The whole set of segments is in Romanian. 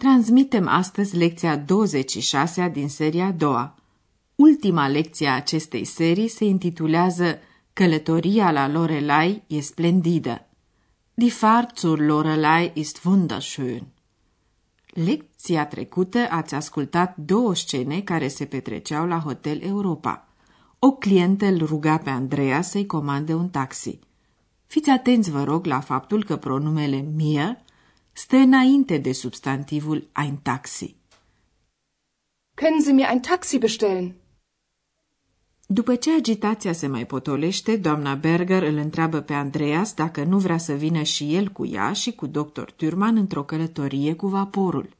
transmitem astăzi lecția 26 din seria a doua. Ultima lecție a acestei serii se intitulează Călătoria la Lorelai e splendidă. Die Fahrt zur Lorelei ist wunderschön. Lecția trecută ați ascultat două scene care se petreceau la Hotel Europa. O clientă îl ruga pe Andreea să-i comande un taxi. Fiți atenți, vă rog, la faptul că pronumele mie stă înainte de substantivul ein taxi. Können Sie mir ein Taxi bestellen? După ce agitația se mai potolește, doamna Berger îl întreabă pe Andreas dacă nu vrea să vină și el cu ea și cu doctor Thürmann într-o călătorie cu vaporul.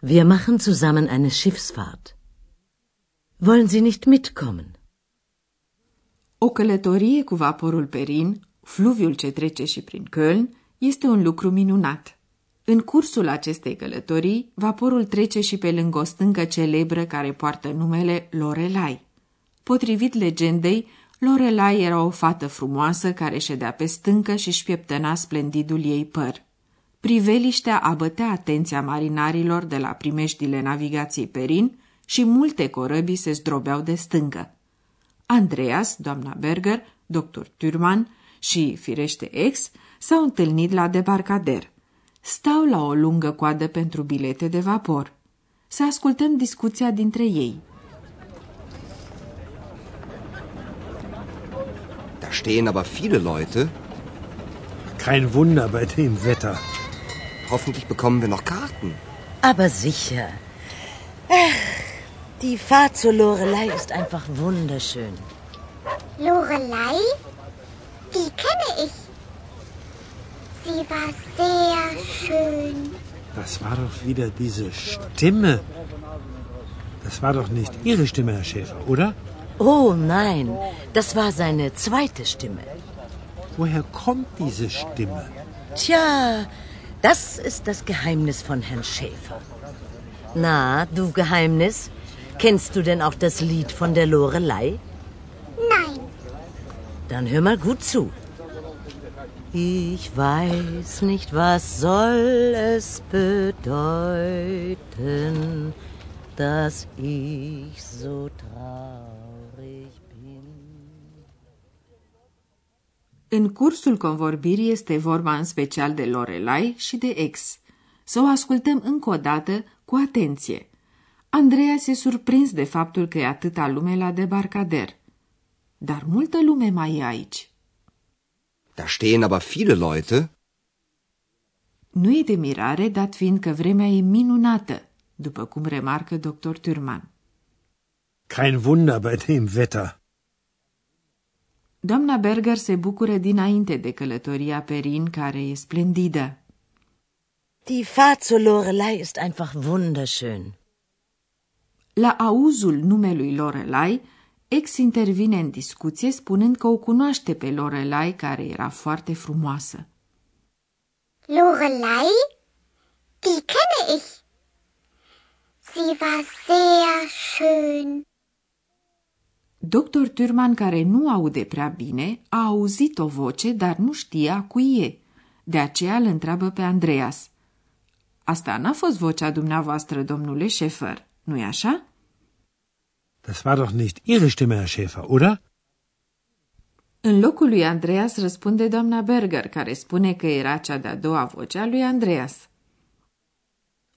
Wir machen zusammen eine Schiffsfahrt. Wollen Sie nicht mitkommen? O călătorie cu vaporul Perin, fluviul ce trece și prin Köln, este un lucru minunat. În cursul acestei călătorii, vaporul trece și pe lângă o stâncă celebră care poartă numele Lorelai. Potrivit legendei, Lorelai era o fată frumoasă care ședea pe stâncă și își pieptăna splendidul ei păr. Priveliștea abătea atenția marinarilor de la primejdile navigației Perin și multe corăbii se zdrobeau de stâncă. Andreas, doamna Berger, doctor Turman și, firește ex, s-au întâlnit la debarcader. Stau la o lungă coadă pentru bilete de vapor. Să ascultăm discuția dintre ei. Da stehen aber viele Leute. Kein Wunder bei dem Wetter. Hoffentlich bekommen wir noch Karten. Aber sicher. Ach, die Fahrt zur Lorelei ist einfach wunderschön. Lorelei? Die kenne ich. Sie war sehr schön. Das war doch wieder diese Stimme. Das war doch nicht Ihre Stimme, Herr Schäfer, oder? Oh nein, das war seine zweite Stimme. Woher kommt diese Stimme? Tja, das ist das Geheimnis von Herrn Schäfer. Na, du Geheimnis, kennst du denn auch das Lied von der Lorelei? Nein, Dann hör mal gut zu. Ich weiß nicht, was soll es bedeuten, dass ich so traurig bin. În cursul convorbirii este vorba în special de Lorelai și de ex. Să o ascultăm încă o dată cu atenție. Andreea se surprins de faptul că e atâta lume la debarcader. Dar multă lume mai e aici. Da stehen aber viele Leute. Nu e de mirare, dat fiind că vremea e minunată, după cum remarcă dr. Turman. Kein Wunder bei dem Wetter. Doamna Berger se bucură dinainte de călătoria Perin, care e splendidă. Die Fahrt zur Lorelei ist einfach wunderschön. La auzul numelui Lorelai, ex intervine în discuție spunând că o cunoaște pe Lorelai, care era foarte frumoasă. Lorelei? Die kenne ich. Sie war sehr schön. Doctor Turman, care nu aude prea bine, a auzit o voce, dar nu știa cui e. De aceea îl întreabă pe Andreas. Asta n-a fost vocea dumneavoastră, domnule Șefer, nu-i așa? Das war doch nicht Ihre Stimme, Herr Schäfer, oder? În locul lui Andreas răspunde doamna Berger, care spune că era cea de-a doua voce a lui Andreas.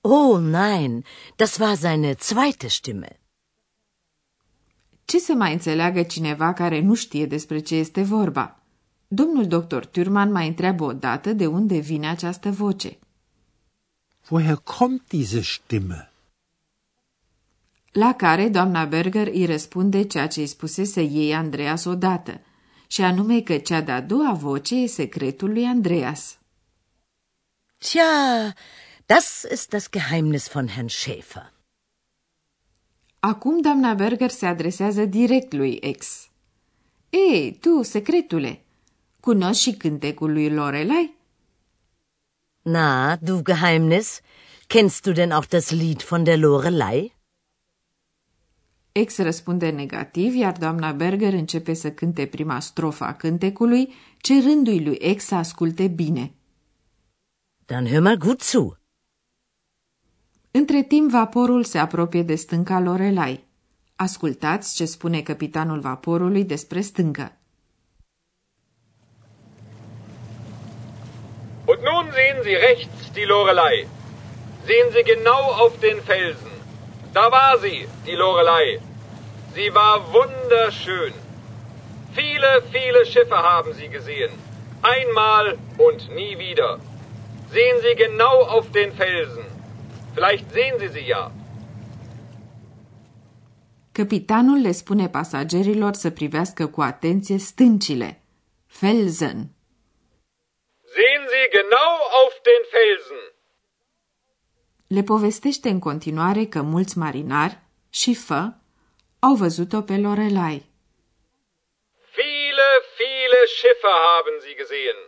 Oh nein, das war seine zweite Stimme. Ce să mai înțeleagă cineva care nu știe despre ce este vorba? Domnul doctor Turman mai întreabă odată de unde vine această voce. Woher kommt diese Stimme? La care doamna Berger îi răspunde ceea ce îi spusese ei Andreas odată, și anume că cea de-a doua voce e secretul lui Andreas. Tja, Das ist das Geheimnis von Herrn Schäfer. Acum doamna Berger se adresează direct lui X. Ei, tu, secretule, cunoști și cântecul lui Lorelai? Na, du Geheimnis, kennst du denn auch das Lied von der Lorelei? X răspunde negativ, iar doamna Berger începe să cânte prima strofă a cântecului, cerându-i lui X să asculte bine. Dann hör mal gut zu. Între timp, vaporul se apropie de stânca Lorelai. Ascultați ce spune capitanul vaporului despre stâncă. Und nun sehen Sie rechts die Lorelei. Sehen Sie genau auf den Felsen. Da war sie, die Lorelei. Sie war wunderschön. Viele, viele Schiffe haben sie gesehen. Einmal und nie wieder. Sehen Sie genau auf den Felsen. Vielleicht sehen Sie sie ja. Capitanul le spune pasagerilor să privească cu atenție stâncile. Felsen. Sehen Sie genau auf den Felsen. Le povestește în continuare că mulți marinari și fă au văzut-o pe Lorelai. Viele, viele Schiffe haben sie gesehen.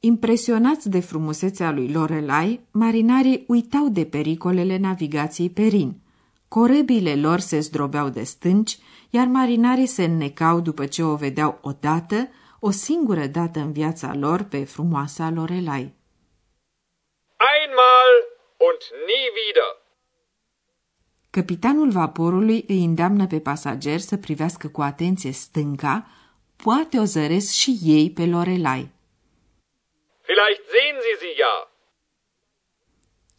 Impresionați de frumusețea lui Lorelai, marinarii uitau de pericolele navigației pe Rin. Corebiile lor se zdrobeau de stânci, iar marinarii se înnecau după ce o vedeau odată, o singură dată în viața lor, pe frumoasa Lorelai. Einmal und nie wieder. Capitanul vaporului îi îndeamnă pe pasageri să privească cu atenție stânca, poate o zăresc și ei pe Lorelai. Vielleicht sehen Sie sie ja.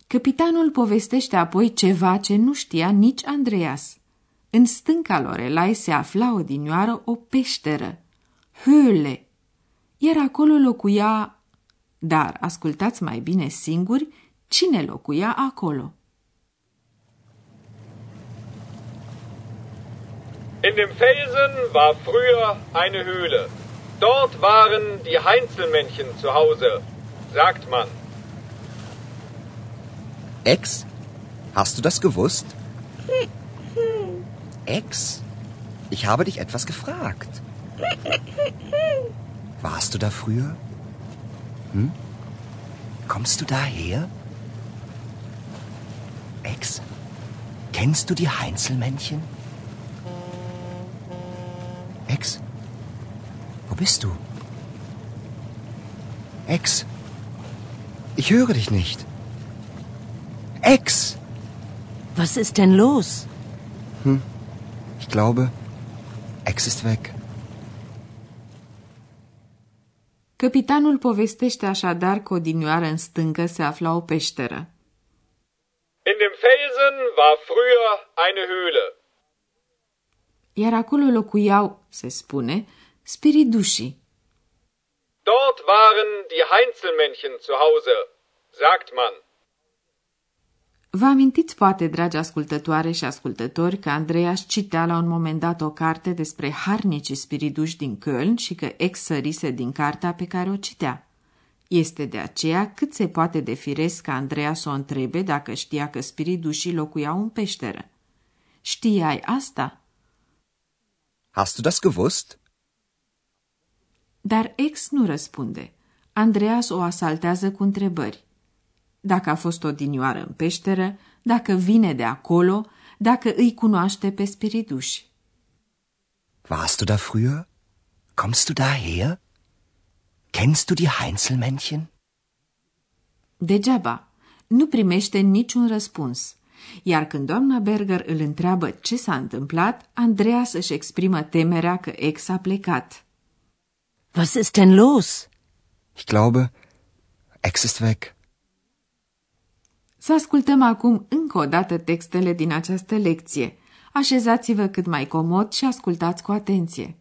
Capitanul povestește apoi ceva ce nu știa nici Andreas. În stânca Lorelai se afla odinioară o peșteră, Höhle, iar acolo locuia... Dar ascultați mai bine singuri cine locuia acolo. In dem Felsen war früher eine Höhle. Dort waren die Heinzelmännchen zu Hause, sagt man. Ex? Hast du das gewusst? Ex? Ich habe dich etwas gefragt. Warst du da früher? Hm? Kommst du daher? Ex, kennst du die Heinzelmännchen? Bist du? Ex, ich höre dich nicht. Ex! Was ist denn los? Ich glaube, Ex ist weg. Capitanul povestește așadar că odinioară în stâncă se afla o peșteră. In dem Felsen war früher eine Höhle. Iar acolo locuiau, se spune, spiridușii. Dort waren die Heinzelmännchen zu Hause, sagt man. Vă amintiți poate, dragi ascultătoare și ascultători, că Andreas citea la un moment dat o carte despre harnicii spiriduși din Köln și că ex sărise din cartea pe care o citea. Este de aceea cât se poate de firesc ca Andreas o întrebe dacă știa că spiridușii locuiau în peșteră. Știai asta? Hast du das gewusst? Dar ex nu răspunde. Andreas o asaltează cu întrebări. Dacă a fost odinioară în peșteră, dacă vine de acolo, dacă îi cunoaște pe spiriduși. Warst du da früher? Kommst du daher? Kennst du die Heinzelmännchen? Degeaba, nu primește niciun răspuns. Iar când doamna Berger îl întreabă ce s-a întâmplat, Andreas își exprimă temerea că ex a plecat. Was ist denn los? Ich glaube, Ex ist weg. Să ascultăm acum încă o dată textele din această lecție. Așezați-vă cât mai comod și ascultați cu atenție.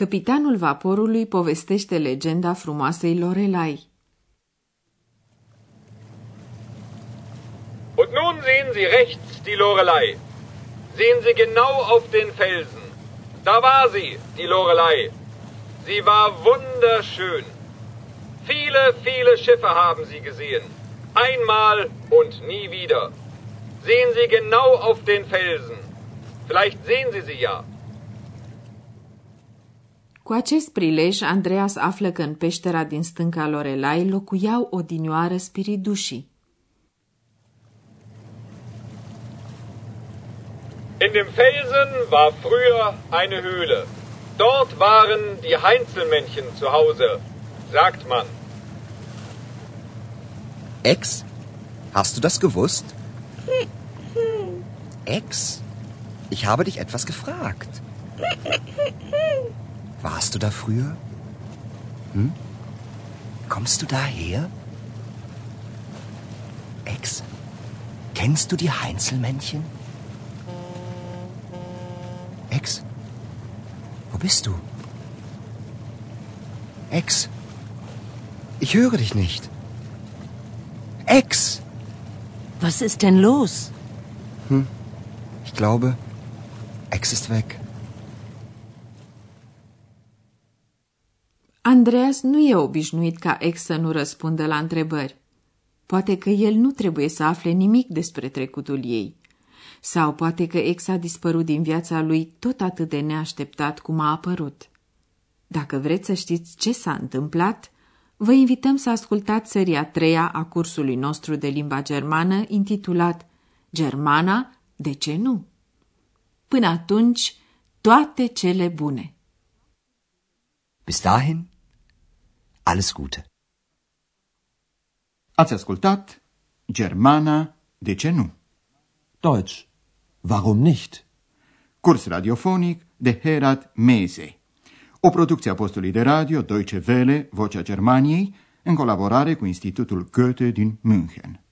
Capitanul vaporului povestește legenda frumoasei Lorelai. Und nun sehen Sie rechts die Lorelei. Sehen Sie genau auf den Felsen. Da war sie, die Lorelei. Sie war wunderschön. Viele, viele Schiffe haben sie gesehen. Einmal und nie wieder. Sehen Sie genau auf den Felsen. Vielleicht sehen Sie sie ja. Cu acest prilej, Andreas află că în peștera din stânca Lorelai locuiau odinioară spiridușii. In dem Felsen war früher eine Höhle. Dort waren die Heinzelmännchen zu Hause, sagt man. Ex? Hast du das gewusst? Ex? Ich habe dich etwas gefragt. Warst du da früher? Hm? Kommst du daher? Ex? Kennst du die Heinzelmännchen? Ex? Wo bist du? Ex? Ich höre dich nicht. Ex! Was ist denn los? Ich glaube, Ex ist weg. Andreas nu e obișnuit ca ex să nu răspundă la întrebări. Poate că el nu trebuie să afle nimic despre trecutul ei. Sau poate că ex a dispărut din viața lui tot atât de neașteptat cum a apărut. Dacă vreți să știți ce s-a întâmplat, vă invităm să ascultați seria treia a cursului nostru de limba germană intitulat Germana, de ce nu? Până atunci, toate cele bune! Bis dahin, alles Gute. Ați ascultat Germana, de ce nu? Deutsch. Warum nicht? Curs radiofonic de Herat Mese. O producție a postului de radio Deutsche Welle, Vocea Germaniei, în colaborare cu Institutul Goethe din München.